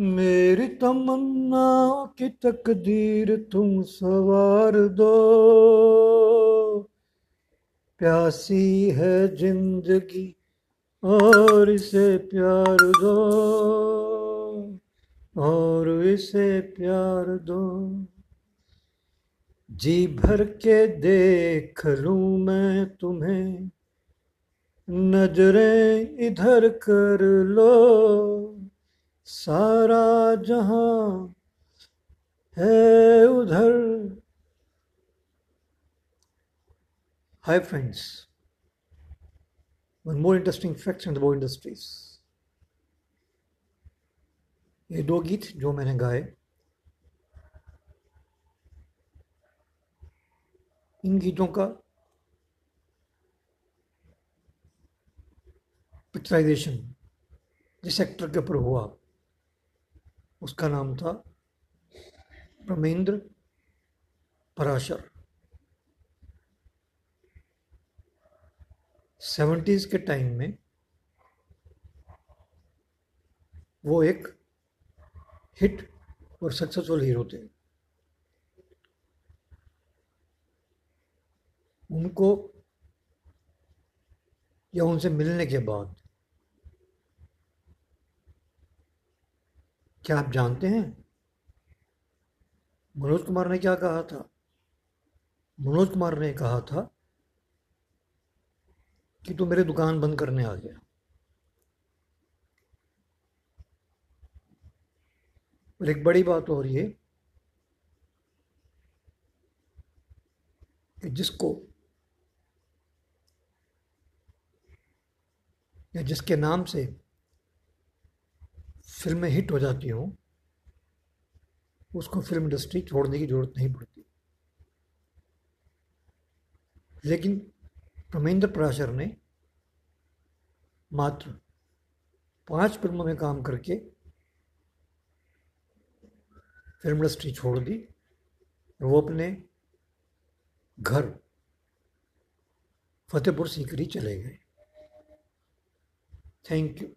मेरी तमन्ना की तकदीर तुम सवार दो। प्यासी है ज़िंदगी और इसे प्यार दो, और इसे प्यार दो। जी भर के देख लूँ मैं तुम्हें, नज़रें इधर कर लो। सारा जहाँ है उधर। Hi friends one more interesting facts in the bow industries. ये दो गीत जो मैंने गाए, इन गीतों का पिक्चराइजेशन जिस एक्टर के ऊपर हुआ। उसका नाम था प्रमेंद्र पराशर। सेवेंटीज़ के टाइम में वो एक हिट और सक्सेसफुल हीरो थे। उनको या उनसे मिलने के बाद क्या आप जानते हैं? मनोज कुमार ने क्या कहा था? मनोज कुमार ने कहा था कि तू मेरी दुकान बंद करने आ गया। और एक बड़ी बात और ये कि जिसको या जिसके नाम से फ़िल्में हिट हो जाती हों, उसको फ़िल्म इंडस्ट्री छोड़ने की ज़रूरत नहीं पड़ती। लेकिन प्रमेंद्र पराशर ने मात्र पाँच फ़िल्मों में काम करके फ़िल्म इंडस्ट्री छोड़ दी। वो अपने घर फतेहपुर सीकरी चले गए। Thank you.